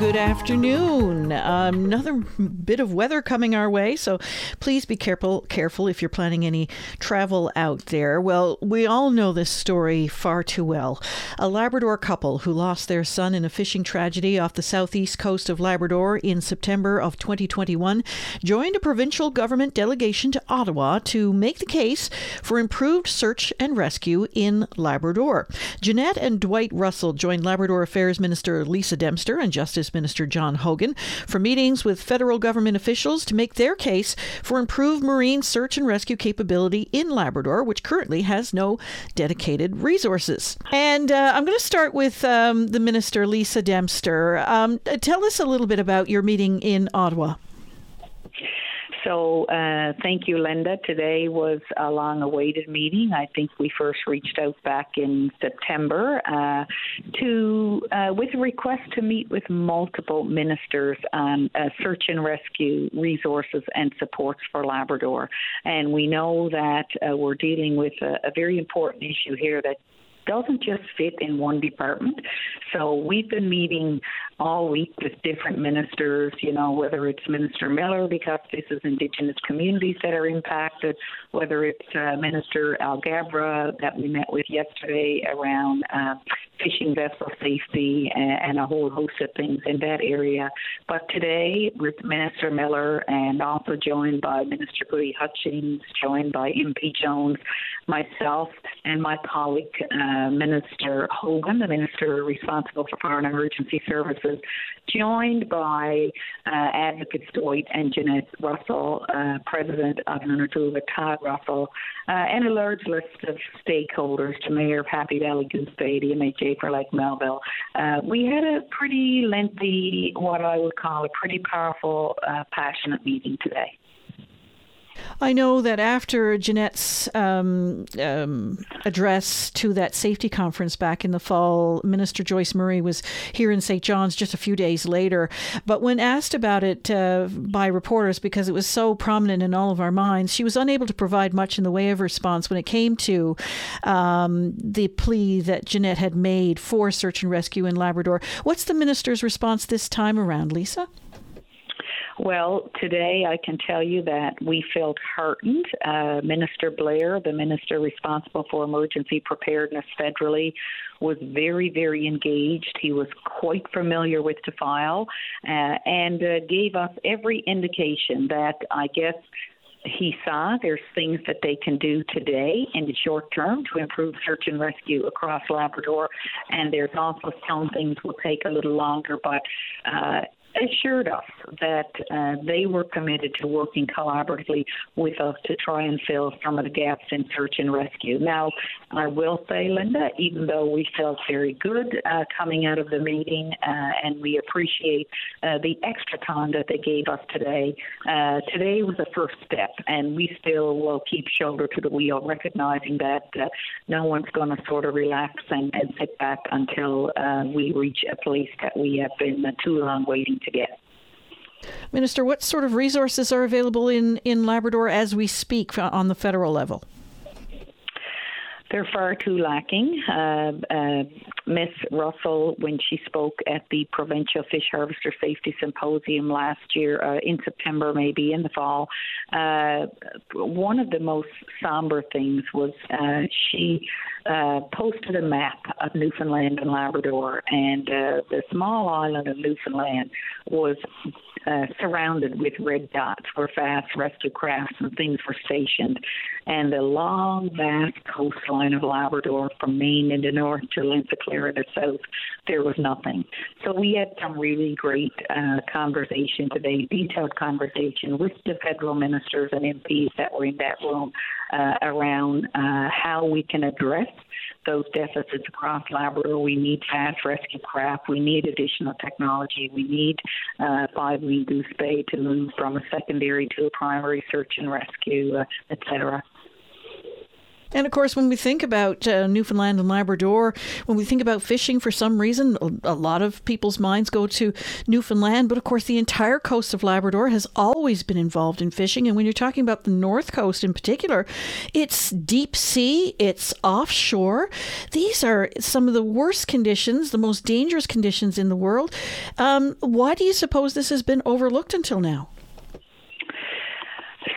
Good afternoon. Another bit of weather coming our way, so please be careful. Careful if you're planning any travel out there. Well, we all know this story far too well. A Labrador couple who lost their son in a fishing tragedy off the southeast coast of Labrador in September of 2021 joined a provincial government delegation to Ottawa to make the case for improved search and rescue in Labrador. Jeanette and Dwight Russell joined Labrador Affairs Minister Lisa Dempster and Justice Minister John Hogan for meetings with federal government officials to make their case for improved marine search and rescue capability in Labrador, which currently has no dedicated resources. And uh, I'm going to start with um, the Minister, Lisa Dempster. Um, tell us a little bit about your meeting in Ottawa. So uh, thank you, Linda. Today was a long awaited meeting. I think we first reached out back in September uh, to uh, with a request to meet with multiple ministers on uh, search and rescue resources and supports for Labrador. And we know that uh, we're dealing with a, a very important issue here that doesn't just fit in one department. So we've been meeting all week with different ministers, you know, whether it's Minister Miller, because this is Indigenous communities that are impacted, whether it's uh, Minister Alghabra that we met with yesterday around uh, fishing vessel safety and, and a whole host of things in that area. But today, with Minister Miller and also joined by Minister Gudie Hutchings, joined by MP Jones, myself, and my colleague, uh, Minister Hogan, the Minister responsible for Fire and Emergency Services, joined by uh, Advocates Dwight and Jeanette Russell, uh, President of NunatuKavut Todd Russell, uh, and a large list of stakeholders, to Mayor of Happy Valley Goose Bay, the MHA for Lake Melville. Uh, we had a pretty lengthy, what I would call a pretty powerful, uh, passionate meeting today. I know that after Jeanette's um, um, address to that safety conference back in the fall, Minister Joyce Murray was here in St. John's just a few days later. But when asked about it uh, by reporters, because it was so prominent in all of our minds, she was unable to provide much in the way of response when it came to um, the plea that Jeanette had made for search and rescue in Labrador. What's the minister's response this time around, Lisa? Well, today I can tell you that we felt heartened. Uh, minister Blair, the minister responsible for emergency preparedness federally, was very, very engaged. He was quite familiar with the file uh, and uh, gave us every indication that I guess he saw there's things that they can do today in the short term to improve search and rescue across Labrador, and there's also some things will take a little longer, but uh, assured us that uh, they were committed to working collaboratively with us to try and fill some of the gaps in search and rescue. Now, I will say, Linda, even though we felt very good uh, coming out of the meeting uh, and we appreciate uh, the extra time that they gave us today, uh, today was a first step, and we still will keep shoulder to the wheel, recognizing that uh, no one's going to sort of relax and, and sit back until we reach a place that we have been too long waiting to get. Minister, what sort of resources are available in, in Labrador as we speak on the federal level? They're far too lacking. Uh, uh, Miss Russell, when she spoke at the Provincial Fish Harvester Safety Symposium last year, uh, in September, maybe in the fall, uh, one of the most somber things was uh, she uh, posted a map of Newfoundland and Labrador, and the small island of Newfoundland was uh, surrounded with red dots where fast rescue crafts and things were stationed. And the long, vast coastline of Labrador from Nain in the north to L'Anse-au-Clair in the south, there was nothing. So we had some really great uh, conversation today, detailed conversation with the federal ministers and MPs that were in that room uh, around uh, how we can address those deficits across Labrador. We need fast rescue craft. We need additional technology. We need uh, 5 Wing Goose Bay to move from a secondary to a primary search and rescue, uh, et cetera. And of course, when we think about uh, Newfoundland and Labrador, when we think about fishing, for some reason, a lot of people's minds go to Newfoundland. But of course, the entire coast of Labrador has always been involved in fishing. And when you're talking about the North Coast in particular, it's deep sea, it's offshore. These are some of the worst conditions, the most dangerous conditions in the world. Um, why do you suppose this has been overlooked until now?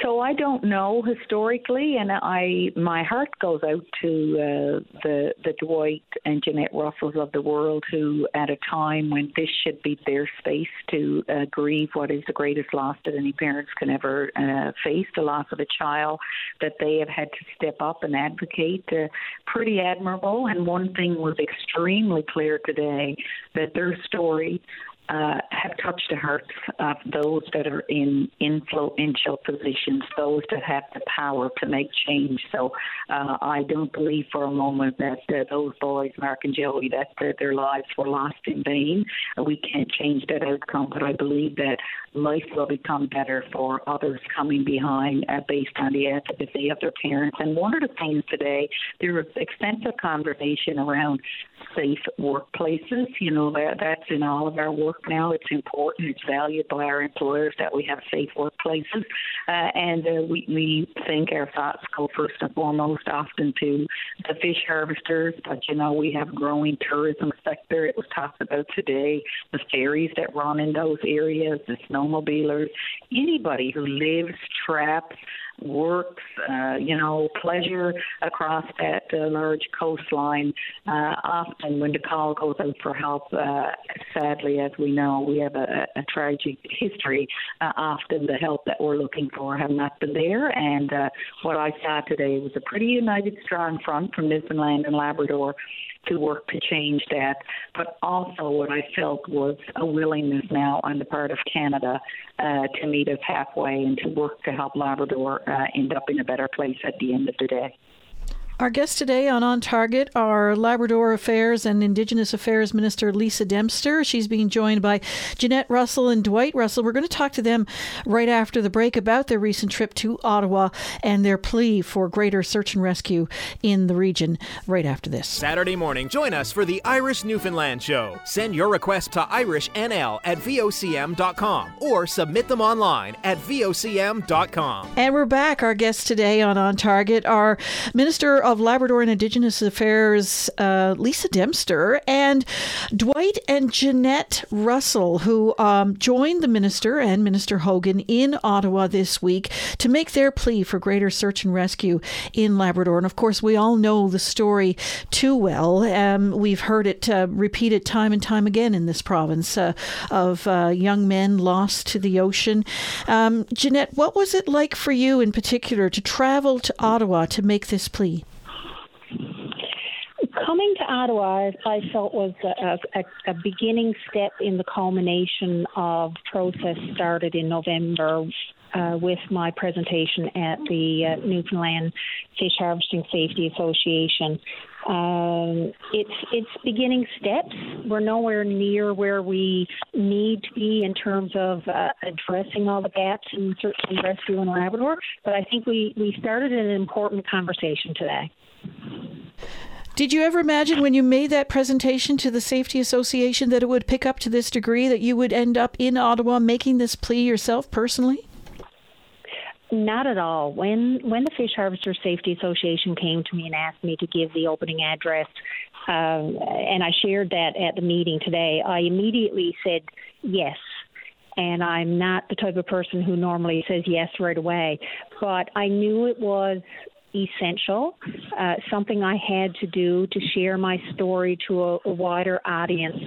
So I don't know historically, and I my heart goes out to uh, the the Dwight and Jeanette Russells of the world, who at a time when this should be their space to uh, grieve what is the greatest loss that any parents can ever uh, face, the loss of a child, that they have had to step up and advocate. Uh, pretty admirable. And one thing was extremely clear today that their story uh, have touched the hearts of those that are in influential positions, those that have the power to make change. So uh, I don't believe for a moment that uh, those boys, Mark and Joey, that uh, their lives were lost in vain. we can't change that outcome, but I believe that life will become better for others coming behind uh, based on the advocacy of their parents. And one of the things today, there was extensive conversation around safe workplaces. You know, that, that's in all of our work now. It's important. It's valued by our employers that we have safe workplaces. Uh, and uh, we, we think our thoughts go first and foremost often to the fish harvesters, but you know, we have growing tourism sector. It was talked about today, the ferries that run in those areas, the snowmobilers, anybody who lives, traps, works, uh, you know, pleasure across that uh, large coastline. Uh, often, when the call goes out for help, uh, sadly, as we know, we have a, a tragic history. Uh, often, the help that we're looking for have not been there. And uh, what I saw today was a pretty united, strong front from Newfoundland and Labrador to work to change that. But also, what I felt was a willingness now on the part of Canada uh, to meet us halfway and to work to help Labrador uh, end up in a better place at the end of the day. Our guests today on On Target are Labrador Affairs and Indigenous Affairs Minister Lisa Dempster. She's being joined by Jeanette Russell and Dwight Russell. We're going to talk to them right after the break about their recent trip to Ottawa and their plea for greater search and rescue in the region right after this. Saturday morning, join us for the Irish Newfoundland Show. Send your request to irishnl at vocm.com or submit them online at vocm.com. And we're back. Our guests today on On Target are Minister of Labrador and Indigenous Affairs, uh, Lisa Dempster, and Dwight and Jeanette Russell, who um, joined the minister and Minister Hogan in Ottawa this week to make their plea for greater search and rescue in Labrador. And of course, we all know the story too well. Um, we've heard it uh, repeated time and time again in this province uh, of uh, young men lost to the ocean. Um, Jeanette, what was it like for you in particular to travel to Ottawa to make this plea? Coming to Ottawa, I felt was a, a, a, beginning step in the culmination of process started in November uh, with my presentation at the uh, Newfoundland Fish Harvesting Safety Association. Um, it's it's beginning steps. We're nowhere near where we need to be in terms of uh, addressing all the gaps in search and rescue in Labrador. But I think we we started an important conversation today. Did you ever imagine when you made that presentation to the Safety Association that it would pick up to this degree, that you would end up in Ottawa making this plea yourself personally? Not at all. When when the Fish Harvester Safety Association came to me and asked me to give the opening address, uh, and I shared that at the meeting today, I immediately said yes. And I'm not the type of person who normally says yes right away, but I knew it was essential, uh, something I had to do to share my story to a, a wider audience,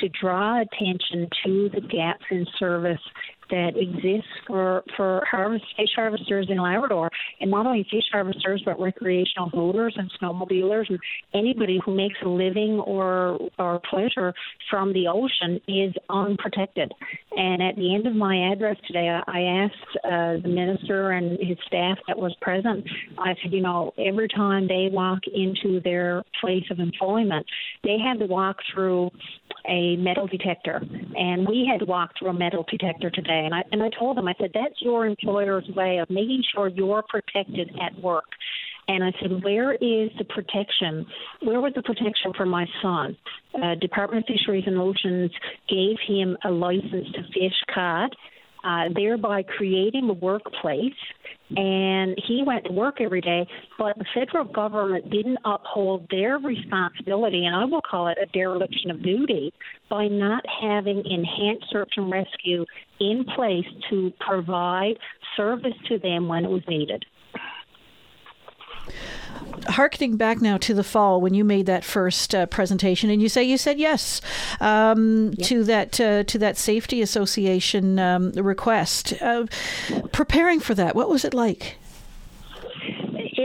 to draw attention to the gaps in service that exists for for harvest fish harvesters in Labrador, and not only fish harvesters but recreational boaters and snowmobilers and anybody who makes a living or or pleasure from the ocean is unprotected. And at the end of my address today, I asked uh, the minister and his staff that was present. I said, you know, every time they walk into their place of employment, they have to walk through a metal detector, and we had to walk through a metal detector today. And I and I told them, I said, that's your employer's way of making sure you're protected at work. And I said, Where is the protection? Where was the protection for my son? Uh, Department of Fisheries and Oceans gave him a license to fish cod uh, thereby creating a workplace. And he went to work every day, but the federal government didn't uphold their responsibility, and I will call it a dereliction of duty, by not having enhanced search and rescue in place to provide service to them when it was needed harkening back now to the fall when you made that first uh, presentation, and you say you said yes um, yep. to that uh, to that safety association um, request. Uh, preparing for that, what was it like?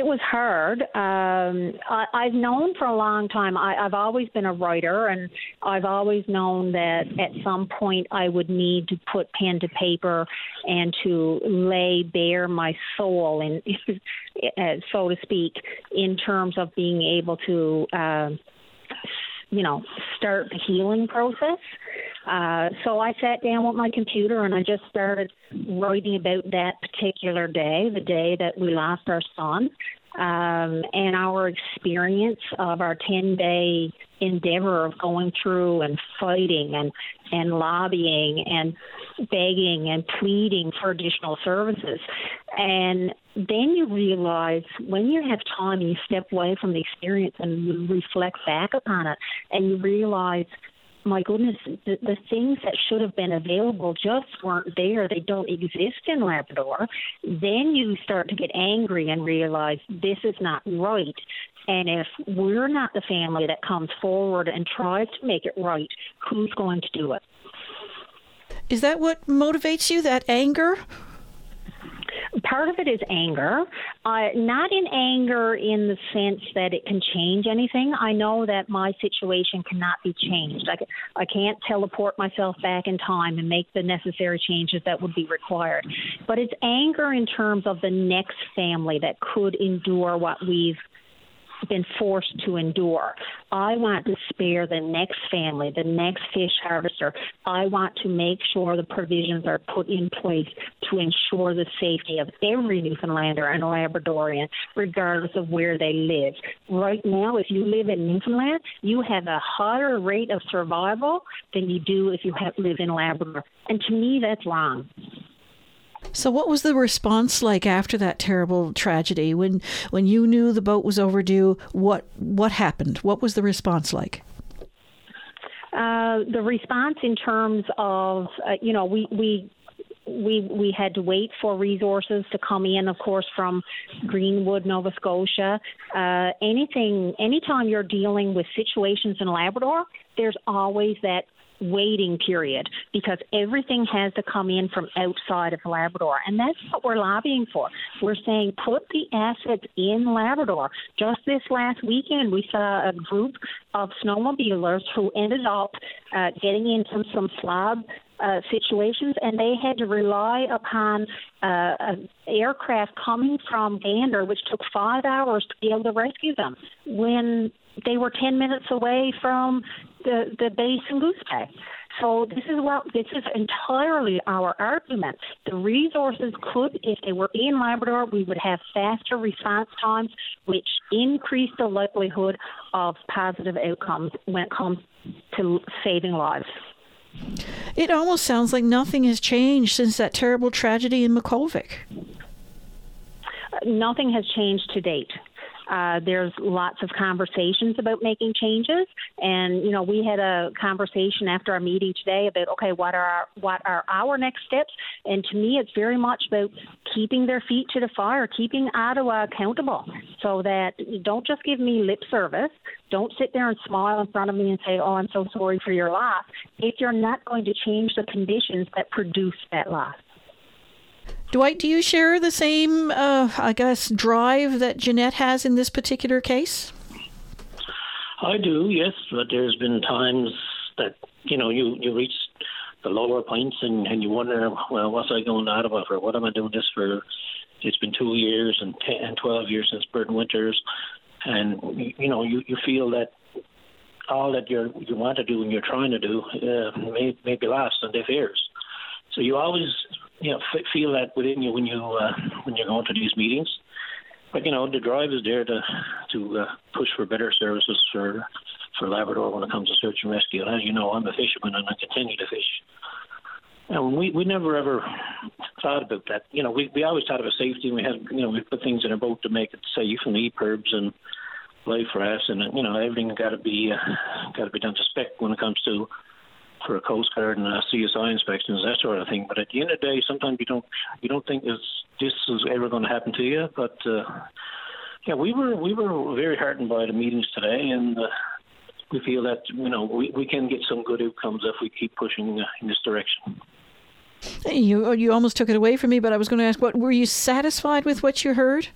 It was hard. Um, I, I've known for a long time. I, I've always been a writer, and I've always known that at some point I would need to put pen to paper and to lay bare my soul, and uh, so to speak, in terms of being able to. Uh, you know, start the healing process. Uh, so I sat down with my computer and I just started writing about that particular day, the day that we lost our son, um, and our experience of our 10 day endeavor of going through and fighting and, and lobbying and begging and pleading for additional services. And then you realize when you have time you step away from the experience and you reflect back upon it and you realize my goodness, the, the things that should have been available just weren't there. They don't exist in Labrador. Then you start to get angry and realize this is not right. And if we're not the family that comes forward and tries to make it right, who's going to do it? Is that what motivates you, that anger? Part of it is anger, uh, not in anger in the sense that it can change anything. I know that my situation cannot be changed. I, I can't teleport myself back in time and make the necessary changes that would be required. But it's anger in terms of the next family that could endure what we've been forced to endure. I want to spare the next family, the next fish harvester. I want to make sure the provisions are put in place to ensure the safety of every Newfoundlander and Labradorian, regardless of where they live. Right now, if you live in Newfoundland, you have a higher rate of survival than you do if you have, live in Labrador. And to me, that's wrong. So, what was the response like after that terrible tragedy? When when you knew the boat was overdue, what what happened? What was the response like? Uh, the response in terms of uh, you know we we we we had to wait for resources to come in, of course, from Greenwood, Nova Scotia. Uh, anything, anytime you're dealing with situations in Labrador, there's always that waiting period because everything has to come in from outside of Labrador. And that's what we're lobbying for. We're saying put the assets in Labrador. Just this last weekend, we saw a group of snowmobilers who ended up uh, getting into some flood uh, situations, and they had to rely upon uh, an aircraft coming from Gander, which took five hours to be able to rescue them when they were 10 minutes away from the, the base in Goose Bay. So this is what this is entirely our argument. The resources could, if they were in Labrador, we would have faster response times, which increase the likelihood of positive outcomes when it comes to saving lives. It almost sounds like nothing has changed since that terrible tragedy in Makkovik. Nothing has changed to date. Uh, there's lots of conversations about making changes, and you know we had a conversation after our meeting today about okay, what are our, what are our next steps? And to me, it's very much about keeping their feet to the fire, keeping Ottawa accountable, so that don't just give me lip service. Don't sit there and smile in front of me and say, "Oh, I'm so sorry for your loss." If you're not going to change the conditions that produce that loss. Dwight, do you share the same, uh, I guess, drive that Jeanette has in this particular case? I do, yes, but there's been times that you know you you reach the lower points and and you wonder, well, what's I going out of it for? What am I doing this for? It's been two years and ten and twelve years since Burton Winters, and you know you you feel that all that you you want to do and you're trying to do uh, may may be lost on deaf ears. So you always you know f- feel that within you when you uh, when you're going to these meetings. but you know, the drive is there to to uh, push for better services for for Labrador when it comes to search and rescue. And as you know, I'm a fisherman and I continue to fish. And we, we never ever thought about that. You know, we, we always thought about safety and we had, you know, we put things in our boat to make it safe and EPIRBs and life rafts and, you know, everything got to be, uh, got to be done to spec when it comes to for a Coast Guard and a CSI inspections, that sort of thing. But at the end of the day, sometimes you don't you don't think this this is ever going to happen to you. But uh, yeah, we were we were very heartened by the meetings today, and uh, we feel that you know we, we can get some good outcomes if we keep pushing in this direction. You you almost took it away from me, but I was going to ask, what were you satisfied with what you heard?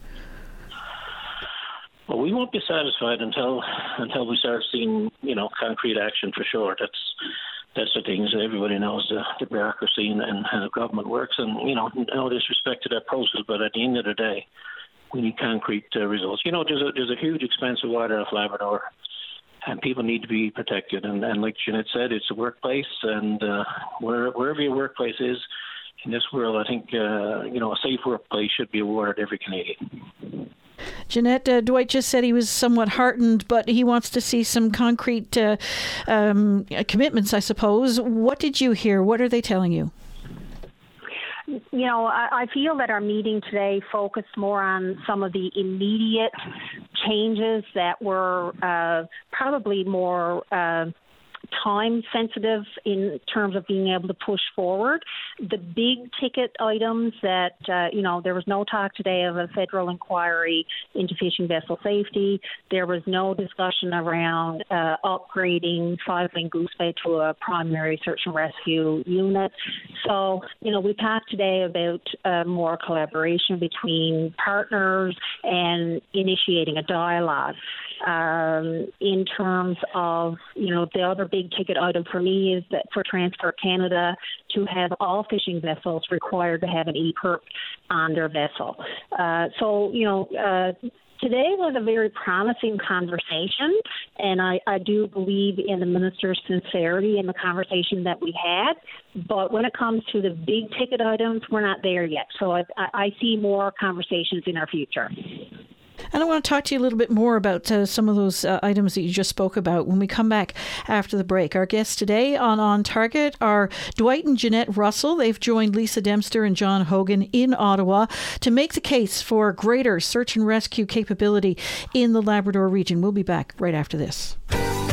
Well, we won't be satisfied until until we start seeing you know concrete action for sure. That's that's the things everybody knows the, the bureaucracy and, and how the government works, and you know no disrespect to that process, but at the end of the day, we need concrete uh, results. You know, there's a there's a huge expense of water off Labrador and people need to be protected. And, and like Jeanette said, it's a workplace, and uh, where, wherever your workplace is in this world, I think uh, you know a safe workplace should be awarded every Canadian. Jeanette, uh, Dwight just said he was somewhat heartened, but he wants to see some concrete uh, um, commitments, I suppose. What did you hear? What are they telling you? you know, I, I feel that our meeting today focused more on some of the immediate changes that were uh, probably more. Time sensitive in terms of being able to push forward. The big ticket items that, uh, you know, there was no talk today of a federal inquiry into fishing vessel safety. There was no discussion around uh, upgrading Five Wing Goose Bay to a primary search and rescue unit. So, you know, we talked today about uh, more collaboration between partners and initiating a dialogue um, in terms of, you know, the other big ticket item for me is that for Transport Canada to have all fishing vessels required to have an EPIRB on their vessel. Uh, so, you know, uh, today was a very promising conversation, and I, I, do believe in the minister's sincerity in the conversation that we had. But when it comes to the big ticket items, we're not there yet. So I, I see more conversations in our future. And I want to talk to you a little bit more about uh, some of those uh, items that you just spoke about when we come back after the break. Our guests today on On Target are Dwight and Jeanette Russell. They've joined Lisa Dempster and John Hogan in Ottawa to make the case for greater search and rescue capability in the Labrador region. We'll be back right after this.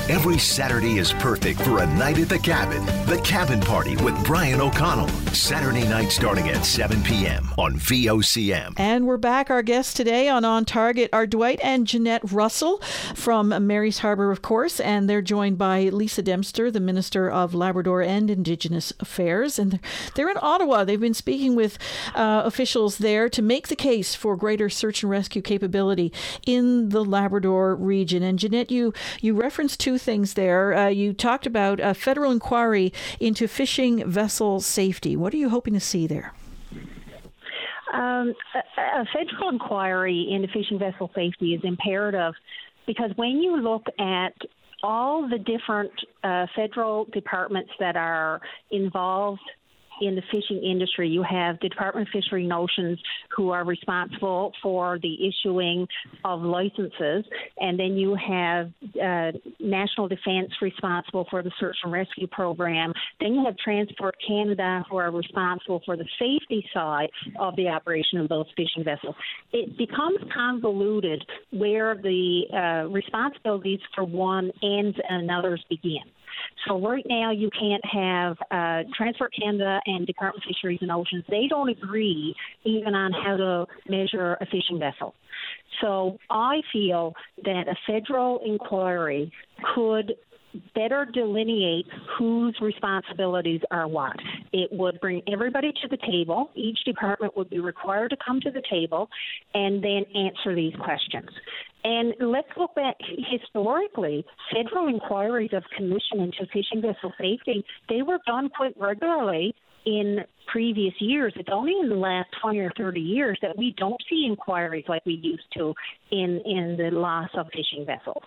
Every Saturday is perfect for a night at the cabin. The Cabin Party with Brian O'Connell. Saturday night starting at 7 p.m. on VOCM. And we're back. Our guests today on On Target are Dwight and Jeanette Russell from Mary's Harbour, of course, and they're joined by Lisa Dempster, the Minister of Labrador and Indigenous Affairs. And they're in Ottawa. They've been speaking with uh, officials there to make the case for greater search and rescue capability in the Labrador region. And Jeanette, you, you referenced two things there. Uh, you talked about a federal inquiry into fishing vessel safety. What are you hoping to see there? Um, a, a federal inquiry into fishing vessel safety is imperative because when you look at all the different uh, federal departments that are involved in the fishing industry. You have the Department of Fishery and Oceans, who are responsible for the issuing of licenses, and then you have uh, National Defence responsible for the search and rescue program. Then you have Transport Canada, who are responsible for the safety side of the operation of those fishing vessels. It becomes convoluted where the uh, responsibilities for one ends and another's begin. So right now, you can't have uh, Transport Canada and Department of Fisheries and Oceans. They don't agree even on how to measure a fishing vessel. So I feel that a federal inquiry could better delineate whose responsibilities are what. It would bring everybody to the table. Each department would be required to come to the table and then answer these questions. And let's look back historically. Federal inquiries of commission into fishing vessel safety, they were done quite regularly in previous years. It's only in the last 20 or 30 years that we don't see inquiries like we used to in, in the loss of fishing vessels.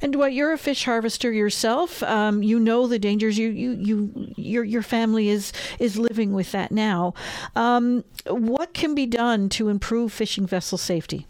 And Dwight, you're a fish harvester yourself. Um, you know the dangers. You, you, you, your, your family is is living with that now. Um, what can be done to improve fishing vessel safety?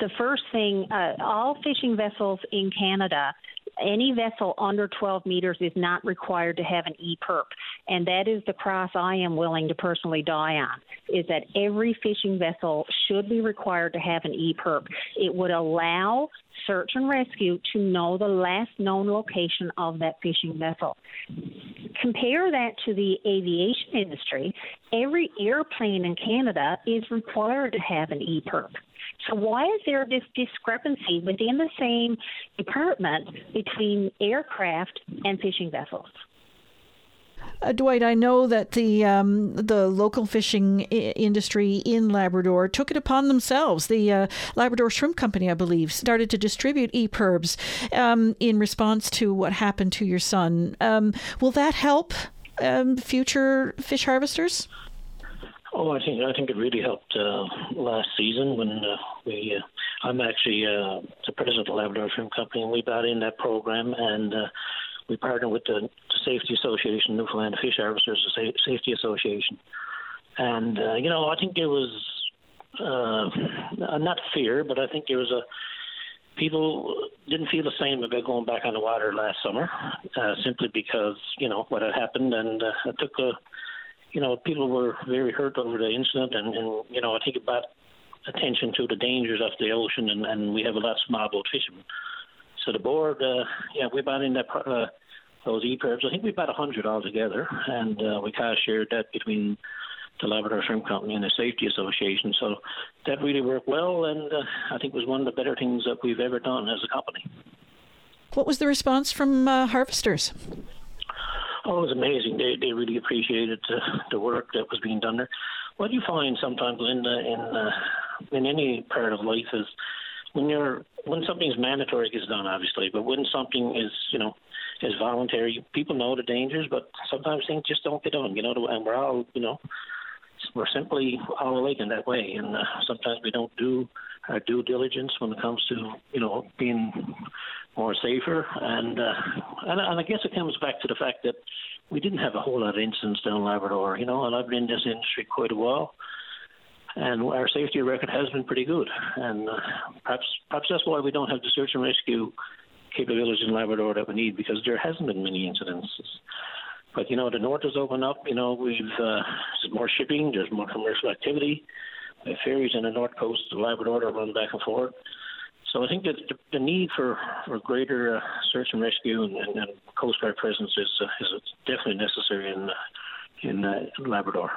The first thing, uh, all fishing vessels in Canada any vessel under 12 meters is not required to have an EPIRB. And that is the cross I am willing to personally die on, is that every fishing vessel should be required to have an EPIRB. It would allow search and rescue to know the last known location of that fishing vessel. Compare that to the aviation industry. Every airplane in Canada is required to have an EPIRB. So why is there this discrepancy within the same department between aircraft and fishing vessels? Uh, Dwight, I know that the um, the local fishing I- industry in Labrador took it upon themselves. The uh, Labrador Shrimp Company, I believe, started to distribute EPIRBs um, in response to what happened to your son. Um, will that help um, future fish harvesters? Oh, I think I think it really helped uh, last season when uh, we. Uh, I'm actually uh, the president of the Labrador Shrimp Company, and we got in that program, and we partnered with the, Safety Association, Newfoundland Fish Harvesters the Safety Association, and uh, you know I think there was uh, not fear, but I think there was a people didn't feel the same about going back on the water last summer, uh, simply because you know what had happened, and uh, it took a you know, people were very hurt over the incident, and, and you know, I think it brought attention to the dangers of the ocean, and, and we have a lot of small boat fishermen. So the board, uh, yeah, we bought in that uh, those EPIRBs. I think we bought a hundred altogether, and uh, we kind of shared that between the Labrador Shrimp Company and the Safety Association. So that really worked well, and uh, I think was one of the better things that we've ever done as a company. What was the response from uh, harvesters? Oh, it was amazing. They they really appreciated the, the work that was being done there. What you find sometimes, Linda, in uh, in any part of life is when you're when something's mandatory gets done, obviously, but when something is you know is voluntary, people know the dangers, but sometimes things just don't get done. You know, and we're all you know we're simply all alike in that way, and uh, sometimes we don't do our due diligence when it comes to you know being more safer. And, uh, and and I guess it comes back to the fact that we didn't have a whole lot of incidents down Labrador, you know, and I've been in this industry quite a while. And our safety record has been pretty good, and uh, perhaps perhaps that's why we don't have the search and rescue capabilities in Labrador that we need because there hasn't been many incidents. But you know, the north has opened up. You know, we've uh, there's more shipping, there's more commercial activity. The ferries on the north coast of Labrador are run back and forth. So I think that the, need for, for greater uh, search and rescue and, and, and, Coast Guard presence is, uh, is definitely necessary in, in uh, Labrador.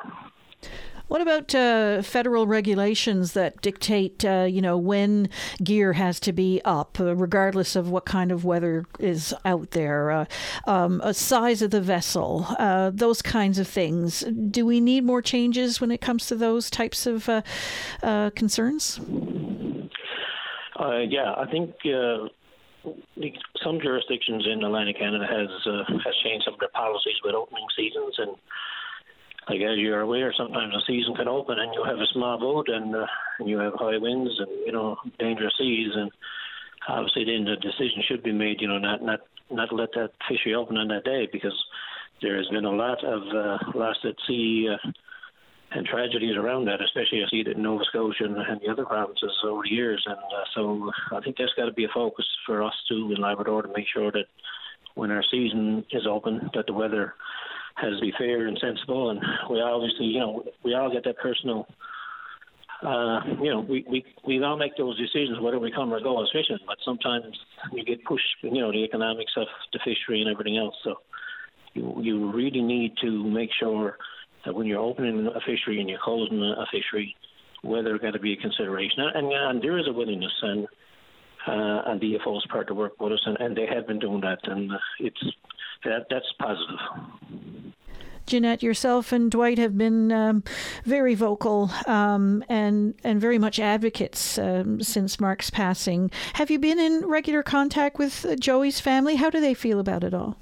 What about uh, federal regulations that dictate, uh, you know, when gear has to be up, uh, regardless of what kind of weather is out there, uh, um, a size of the vessel, uh, those kinds of things? Do we need more changes when it comes to those types of uh, concerns? Yeah, I think some jurisdictions in Atlantic Canada has has changed some of their policies with opening seasons, and like as you're aware, sometimes a season can open and you have a small boat and, uh, and you have high winds and you know dangerous seas, and obviously then the decision should be made, you know, not not not let that fishery open on that day because there has been a lot of uh, lost at sea. Uh, and tragedies around that, especially I see it in Nova Scotia and, and the other provinces over the years. And uh, so I think that's got to be a focus for us too in Labrador to make sure that when our season is open, that the weather has to be fair and sensible. And we obviously, you know, we all get that personal. Uh, you know, we, we we all make those decisions whether we come or go as fishing, but sometimes you get pushed, you know, the economics of the fishery and everything else. So you you really need to make sure that when you're opening a fishery and you're closing a fishery, weather got to be a consideration. And, and there is a willingness, and uh, and DFO is part to work with us, and, and they have been doing that, and it's that that's positive. Jeanette, yourself and Dwight have been um, very vocal um, and and very much advocates um, since Mark's passing. Have you been in regular contact with uh, Joey's family? How do they feel about it all?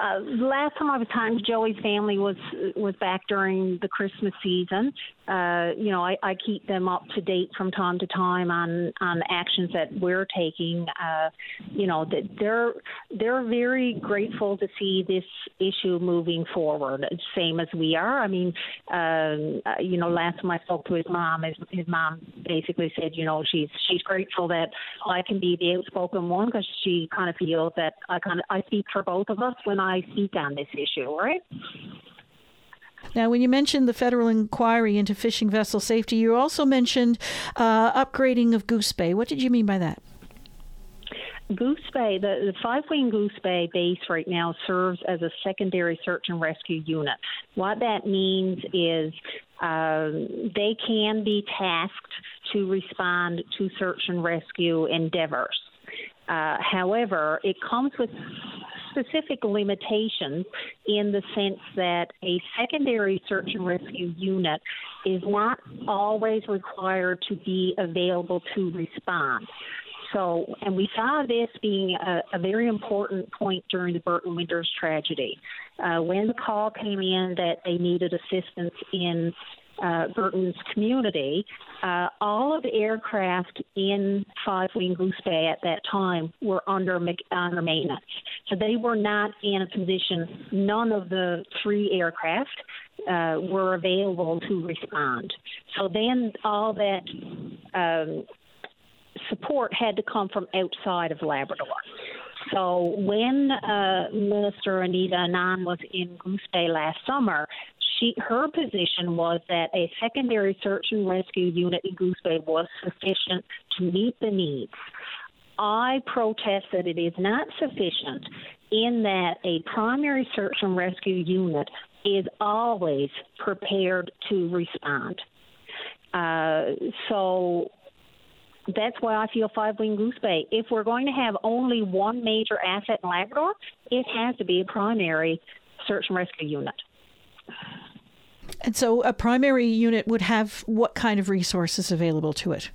Uh, last time I was talking Joey's family was was back during the Christmas season. Uh, you know, I, I keep them up to date from time to time on on actions that we're taking. Uh, you know, that they're they're very grateful to see this issue moving forward, same as we are. I mean, um, uh, you know, last time I spoke to his mom, his, his mom basically said, you know, she's she's grateful that I can be the outspoken one because she kind of feels that I kind of I speak for both of us when I speak on this issue, right? Now, when you mentioned the federal inquiry into fishing vessel safety, you also mentioned uh, upgrading of Goose Bay. What did you mean by that? Goose Bay, the, the Five Wing Goose Bay base right now serves as a secondary search and rescue unit. What that means is um, they can be tasked to respond to search and rescue endeavors. Uh, however, it comes with specific limitations in the sense that a secondary search and rescue unit is not always required to be available to respond. So, and we saw this being a, a very important point during the Burton Winters tragedy. Uh, when the call came in that they needed assistance in uh, Burton's community, uh, all of the aircraft in Five Wing Goose Bay at that time were under, under maintenance. So they were not in a position, none of the three aircraft uh, were available to respond. So then all that um, support had to come from outside of Labrador. So when uh, Minister Anita Anand was in Goose Bay last summer, she her position was that a secondary search and rescue unit in Goose Bay was sufficient to meet the needs. I protest that it is not sufficient in that a primary search and rescue unit is always prepared to respond. Uh, so that's why I feel Five Wing Goose Bay. If we're going to have only one major asset in Labrador, it has to be a primary search and rescue unit. And so a primary unit would have what kind of resources available to it?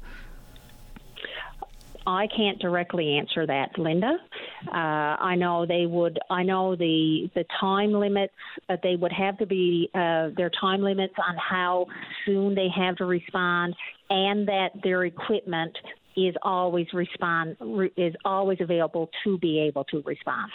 I can't directly answer that, Linda. Uh, I know they would. I know the the time limits. Uh, they would have to be uh, their time limits on how soon they have to respond, and that their equipment is always respond is always available to be able to respond.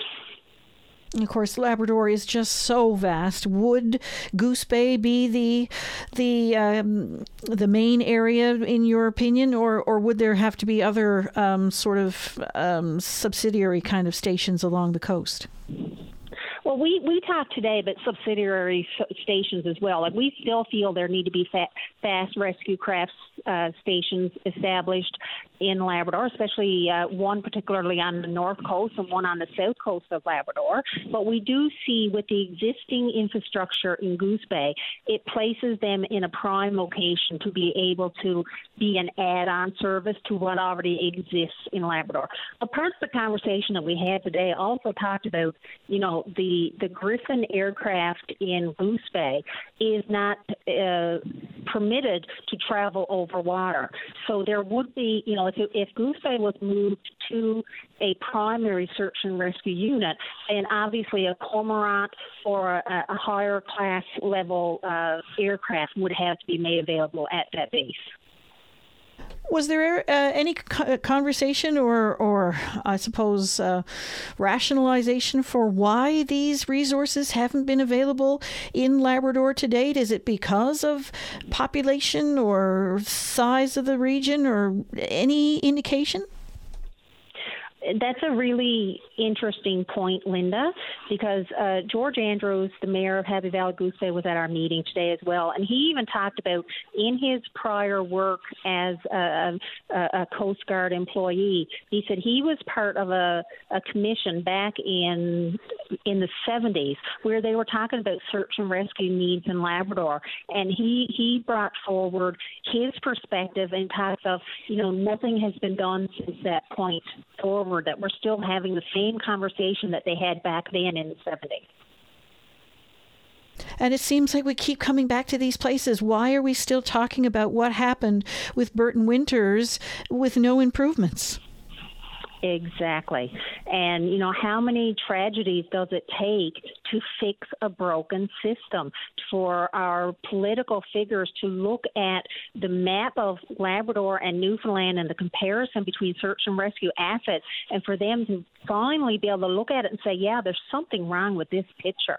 Of course, Labrador is just so vast. Would Goose Bay be the the um, the main area in your opinion, or or would there have to be other um, sort of um, subsidiary kind of stations along the coast? Well, we, we talked today about subsidiary stations as well. and we still feel there need to be fa- fast rescue crafts uh, stations established in Labrador, especially uh, one particularly on the north coast and one on the south coast of Labrador. But we do see with the existing infrastructure in Goose Bay, it places them in a prime location to be able to be an add-on service to what already exists in Labrador. A part of the conversation that we had today also talked about, you know, the the Griffon aircraft in Goose Bay is not uh, permitted to travel over water. So there would be, you know, if, if Goose Bay was moved to a primary search and rescue unit, and obviously a cormorant or a, a higher class level uh, aircraft would have to be made available at that base. Was there uh, any uh, conversation or, or I suppose, uh, rationalization for why these resources haven't been available in Labrador to date? Is it because of population or size of the region or any indication? That's a really interesting point, Linda, because uh, George Andrews, the mayor of Happy Valley Goose Bay, was at our meeting today as well, and he even talked about in his prior work as a, a, a Coast Guard employee. He said he was part of a, a commission back in in the 70s where they were talking about search and rescue needs in Labrador, and he he brought forward his perspective and talked of you know nothing has been done since that point forward forward that we're still having the same conversation that they had back then in the 70s. And it seems like we keep coming back to these places. Why are we still talking about what happened with Burton Winters with no improvements? Exactly. And, you know, how many tragedies does it take to fix a broken system? For our political figures to look at the map of Labrador and Newfoundland and the comparison between search and rescue assets, and for them to finally be able to look at it and say, yeah, there's something wrong with this picture.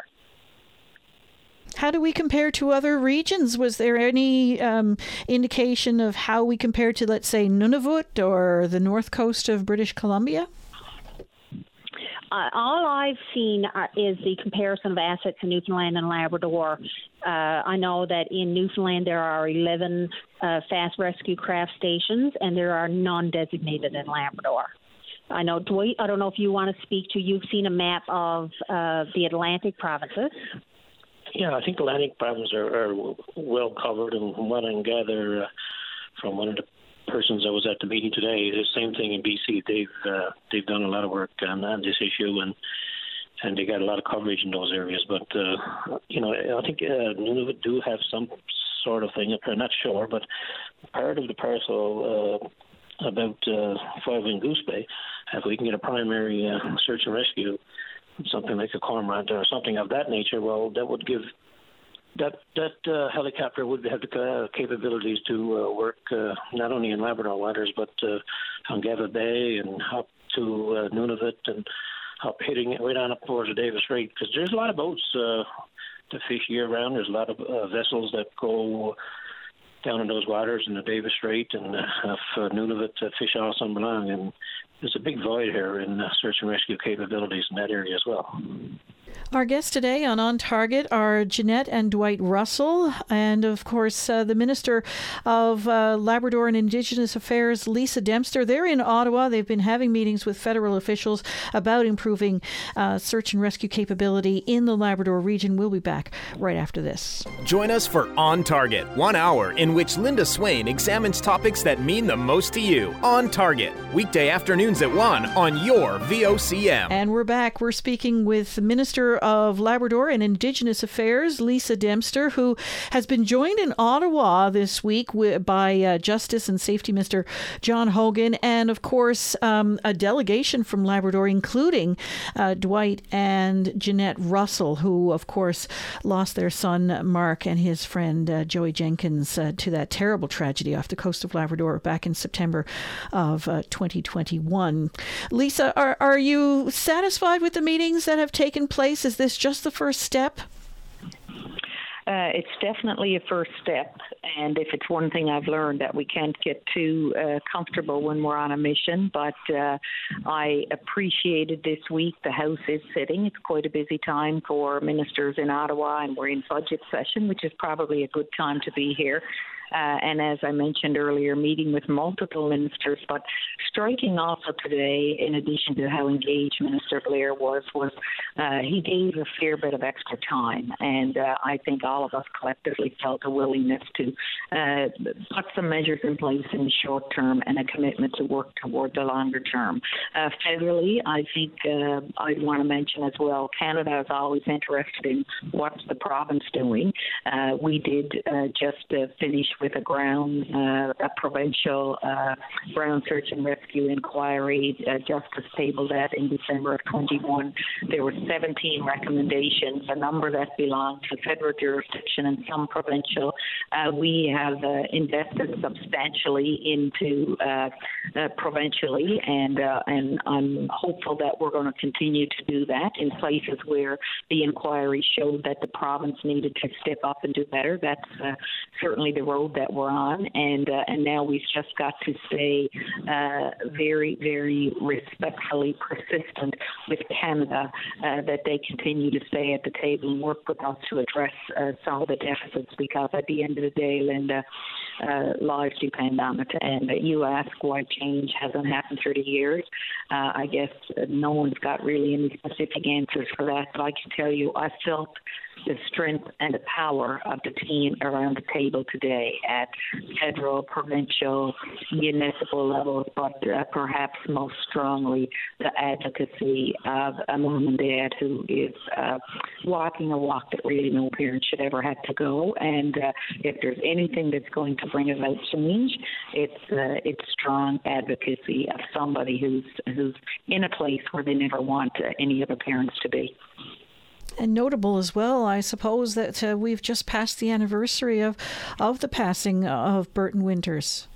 How do we compare to other regions? Was there any um, indication of how we compare to, let's say, Nunavut or the north coast of British Columbia? Uh, all I've seen uh, is the comparison of assets in Newfoundland and Labrador. Uh, I know that in Newfoundland there are 11 uh, fast rescue craft stations, and there are none designated in Labrador. I know, Dwight, I don't know if you want to speak to, you've seen a map of uh, the Atlantic provinces. Yeah, I think Atlantic provinces are, are well covered, and what I can gather uh, from one of the persons that was at the meeting today, the same thing in BC. They've uh, they've done a lot of work on, on this issue, and and they got a lot of coverage in those areas. But uh, you know, I think uh, Nunavut do have some sort of thing there. Not sure, but part of the parcel. Uh, about uh, Five Wing Goose Bay, if we can get a primary uh, search and rescue, something like a cormorant or something of that nature, well, that would give that that uh, helicopter would have the uh, capabilities to uh, work uh, not only in Labrador waters but uh, on Ungava Bay and up to uh, Nunavut and up hitting it right on up towards the Davis Strait because there's a lot of boats uh, to fish year round. There's a lot of uh, vessels that go down in those waters in the Davis Strait and uh, uh, Nunavut uh, fish all summer long and there's a big void here in uh, search and rescue capabilities in that area as well. Our guests today on On Target are Jeanette and Dwight Russell, and of course, uh, the Minister of uh, Labrador and Indigenous Affairs, Lisa Dempster. They're in Ottawa. They've been having meetings with federal officials about improving uh, search and rescue capability in the Labrador region. We'll be back right after this. Join us for On Target, one hour in which Linda Swain examines topics that mean the most to you. On Target, weekday at 1 on your VOCM. And we're back. We're speaking with Minister of Labrador and Indigenous Affairs, Lisa Dempster, who has been joined in Ottawa this week by uh, Justice and Safety Minister John Hogan, and of course, um, a delegation from Labrador, including uh, Dwight and Jeanette Russell, who, of course, lost their son Mark and his friend uh, Joey Jenkins uh, to that terrible tragedy off the coast of Labrador back in September of uh, 2021 one. Lisa, are, are you satisfied with the meetings that have taken place? Is this just the first step? Uh, it's definitely a first step. And if it's one thing I've learned, that we can't get too uh, comfortable when we're on a mission. But uh, I appreciated this week the House is sitting. It's quite a busy time for ministers in Ottawa, and we're in budget session, which is probably a good time to be here. Uh, and as I mentioned earlier, meeting with multiple ministers. But striking also today, in addition to how engaged Minister Blair was, was uh, he gave a fair bit of extra time. And uh, I think all of us collectively felt a willingness to uh, put some measures in place in the short term and a commitment to work toward the longer term. Uh, federally, I think uh, I'd want to mention as well, Canada is always interested in what's the province doing. we did just finish with a ground, uh, a provincial uh, ground search and rescue inquiry. Uh, Justice tabled that in December of 21. There were 17 recommendations, a number that belonged to federal jurisdiction and some provincial. Uh, we have uh, invested substantially into uh, provincially, and and I'm hopeful that we're going to continue to do that in places where the inquiry showed that the province needed to step up and do better. That's certainly the road that we're on, and uh, and now we've just got to stay uh, very, very respectfully persistent with Canada uh, that they continue to stay at the table and work with us to address uh, some of the deficits because at the end of the day, Linda, uh, lives depend on it. And you ask why change hasn't happened through the years. I guess no one's got really any specific answers for that, but I can tell you I felt the strength and the power of the team around the table today at federal, provincial, municipal levels, but uh, perhaps most strongly the advocacy of a mom and dad who is uh, walking a walk that really no parent should ever have to go. And uh, if there's anything that's going to bring about change, it's uh, it's strong advocacy of somebody who's who's in a place where they never want uh, any other parents to be. And notable as well, I suppose, that uh, we've just passed the anniversary of, of the passing of Burton Winters.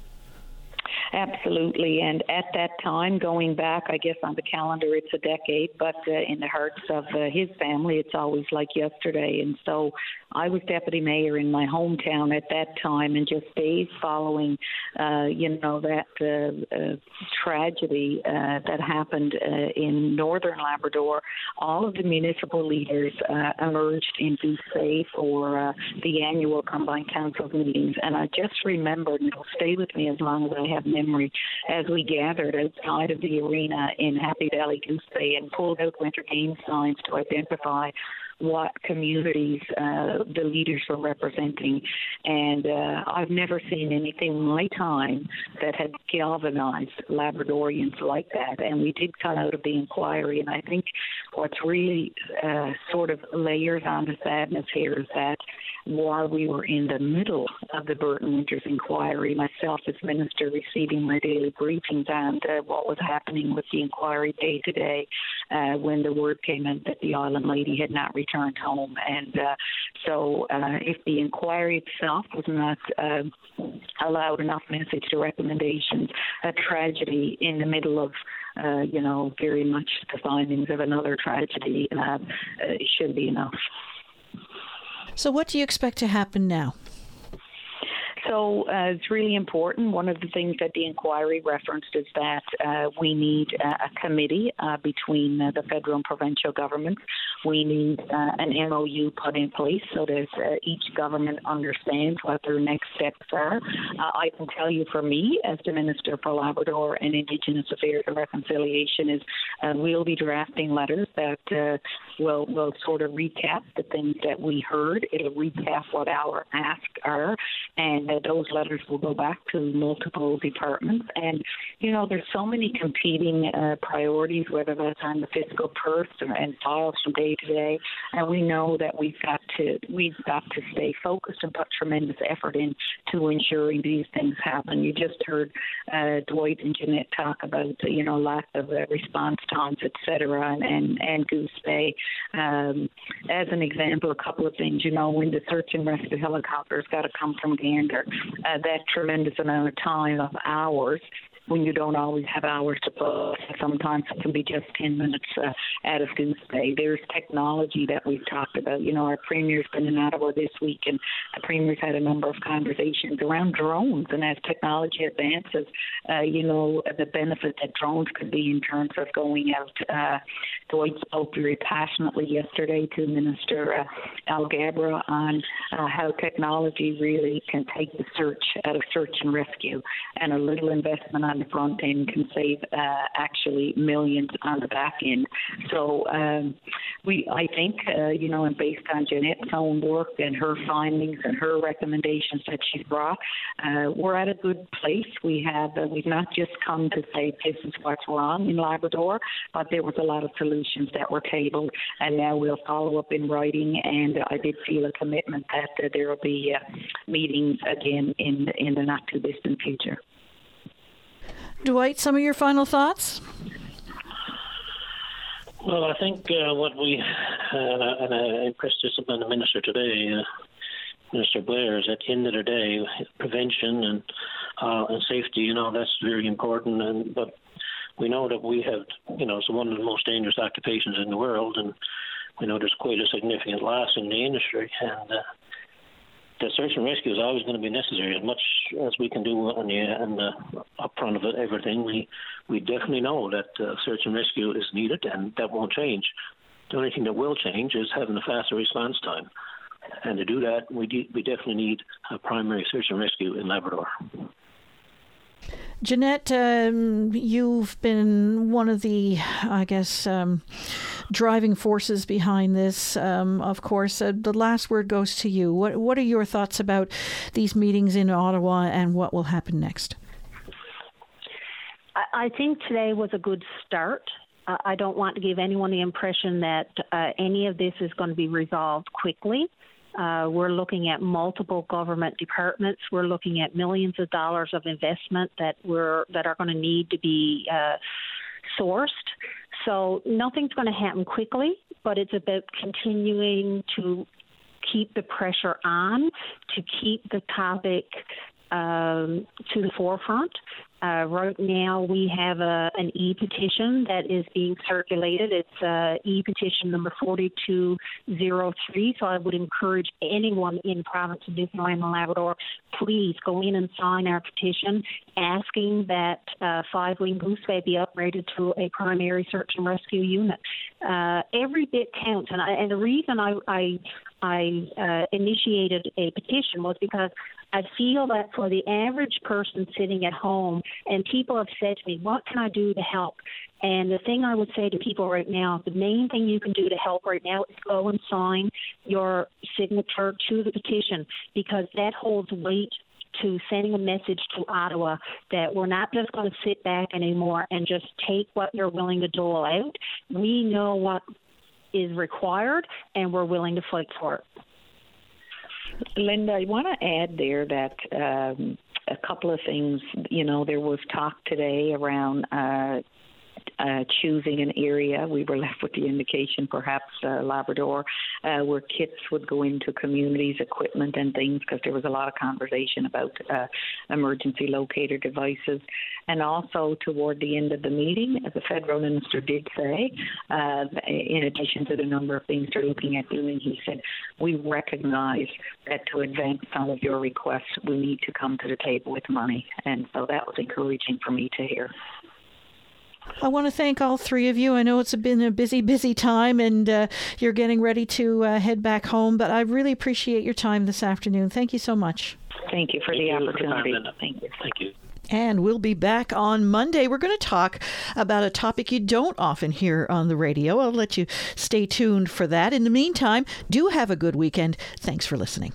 Absolutely. And at that time, going back, I guess on the calendar, it's a decade, but uh, in the hearts of uh, his family, it's always like yesterday. And so I was deputy mayor in my hometown at that time, and just days following, uh, you know, that uh, uh, tragedy uh, that happened uh, in northern Labrador, all of the municipal leaders uh, emerged in Bay for uh, the annual combined council meetings. And I just remembered, and it'll stay with me as long as I have memory, as we gathered outside of the arena in Happy Valley Goose Bay and pulled out winter Games signs to identify what communities uh, the leaders were representing. And uh, I've never seen anything in my time that had galvanized Labradorians like that. And we did come out of the inquiry. And I think what's really uh, sort of layers on the sadness here is that while we were in the middle of the Burton Winters inquiry, myself as minister receiving my daily briefings on uh, what was happening with the inquiry day to day uh, when the word came in that the island lady had not returned home. And uh, so uh, if the inquiry itself was not uh, allowed enough message to recommendations, a tragedy in the middle of uh, you know, very much the findings of another tragedy uh, uh, should be enough. So, what do you expect to happen now? So uh, it's really important. One of the things that the inquiry referenced is that uh, we need uh, a committee uh, between uh, the federal and provincial governments. We need an MOU put in place so that each government understands what their next steps are. I can tell you for me, as the Minister for Labrador and Indigenous Affairs and Reconciliation, is we'll be drafting letters that will will sort of recap the things that we heard. It'll recap what our asks are, and uh, those letters will go back to multiple departments. And, you know, there's so many competing uh, priorities, whether that's on the fiscal purse and files from day to day. And we know that we've got to we've got to stay focused and put tremendous effort in to ensuring these things happen. You just heard uh, Dwight and Jeanette talk about, you know, lack of uh, response times, et cetera, and, and, and Goose Bay. Um, as an example, a couple of things, you know, when the search and rescue helicopters got to come from Gander, uh, that tremendous amount of time of hours when you don't always have hours to put. Sometimes it can be just 10 minutes uh, out of Goose Bay. There's technology that we've talked about. You know, our Premier's been in Ottawa this week, and the Premier's had a number of conversations around drones. And as technology advances, uh, you know, the benefit that drones could be in terms of going out. Uh, Dwight spoke very passionately yesterday to Minister uh, Alghabra on uh, how technology really can take the search out of search and rescue, and a little investment on on the front end can save uh, actually millions on the back end. So um, we, I think, uh, you know, and based on Jeanette's own work and her findings and her recommendations that she brought, uh, we're at a good place. We have, uh, we've not just come to say this is what's wrong in Labrador, but there was a lot of solutions that were tabled, and now we'll follow up in writing. And I did feel a commitment that uh, there will be uh, meetings again in in the not too distant future. Dwight, some of your final thoughts? Well, I think uh, what we, uh, and I impressed this upon the minister today, uh, Minister Blair, is at the end of the day, prevention and uh, and safety. You know, that's very important. And but we know that we have, you know, it's one of the most dangerous occupations in the world, and we know there's quite a significant loss in the industry. And uh, the search and rescue is always going to be necessary. As much as we can do on the, on the upfront of everything, we we definitely know that uh, search and rescue is needed, and that won't change. The only thing that will change is having a faster response time, and to do that, we de- we definitely need a primary search and rescue in Labrador. Jeanette, um, you've been one of the, I guess, um, driving forces behind this. Um, of course, uh, the last word goes to you. What What are your thoughts about these meetings in Ottawa and what will happen next? I think today was a good start. I don't want to give anyone the impression that uh, any of this is going to be resolved quickly. Uh, we're looking at multiple government departments. We're looking at millions of dollars of investment that we're that are going to need to be uh, sourced. So nothing's going to happen quickly, but it's about continuing to keep the pressure on, to keep the topic um, to the forefront. Uh, right now, we have a, an e petition that is being circulated. It's uh, e petition number 4203. So I would encourage anyone in province of Newfoundland and Labrador, please go in and sign our petition asking that uh, Five Wing Goose Bay be upgraded to a primary search and rescue unit. Uh, every bit counts. And, I, and the reason I, I I uh, initiated a petition was because I feel that for the average person sitting at home, and people have said to me, What can I do to help? And the thing I would say to people right now, the main thing you can do to help right now is go and sign your signature to the petition because that holds weight to sending a message to Ottawa that we're not just going to sit back anymore and just take what you're willing to dole out. We know what is required and we're willing to fight for it. Linda, I want to add there that um, a couple of things. You know, there was talk today around uh, uh, choosing an area. We were left with the indication, perhaps uh, Labrador, uh, where kits would go into communities, equipment, and things, because there was a lot of conversation about uh, emergency locator devices. And also, toward the end of the meeting, as the federal minister did say, uh, in addition to the number of things they're looking at doing, he said, We recognize that to advance some of your requests, we need to come to the table with money. And so that was encouraging for me to hear. I want to thank all three of you. I know it's been a busy, busy time and uh, you're getting ready to uh, head back home, but I really appreciate your time this afternoon. Thank you so much. Thank you for Thank the you for opportunity. the time, Thank you. Thank you. And we'll be back on Monday. We're going to talk about a topic you don't often hear on the radio. I'll let you stay tuned for that. In the meantime, do have a good weekend. Thanks for listening.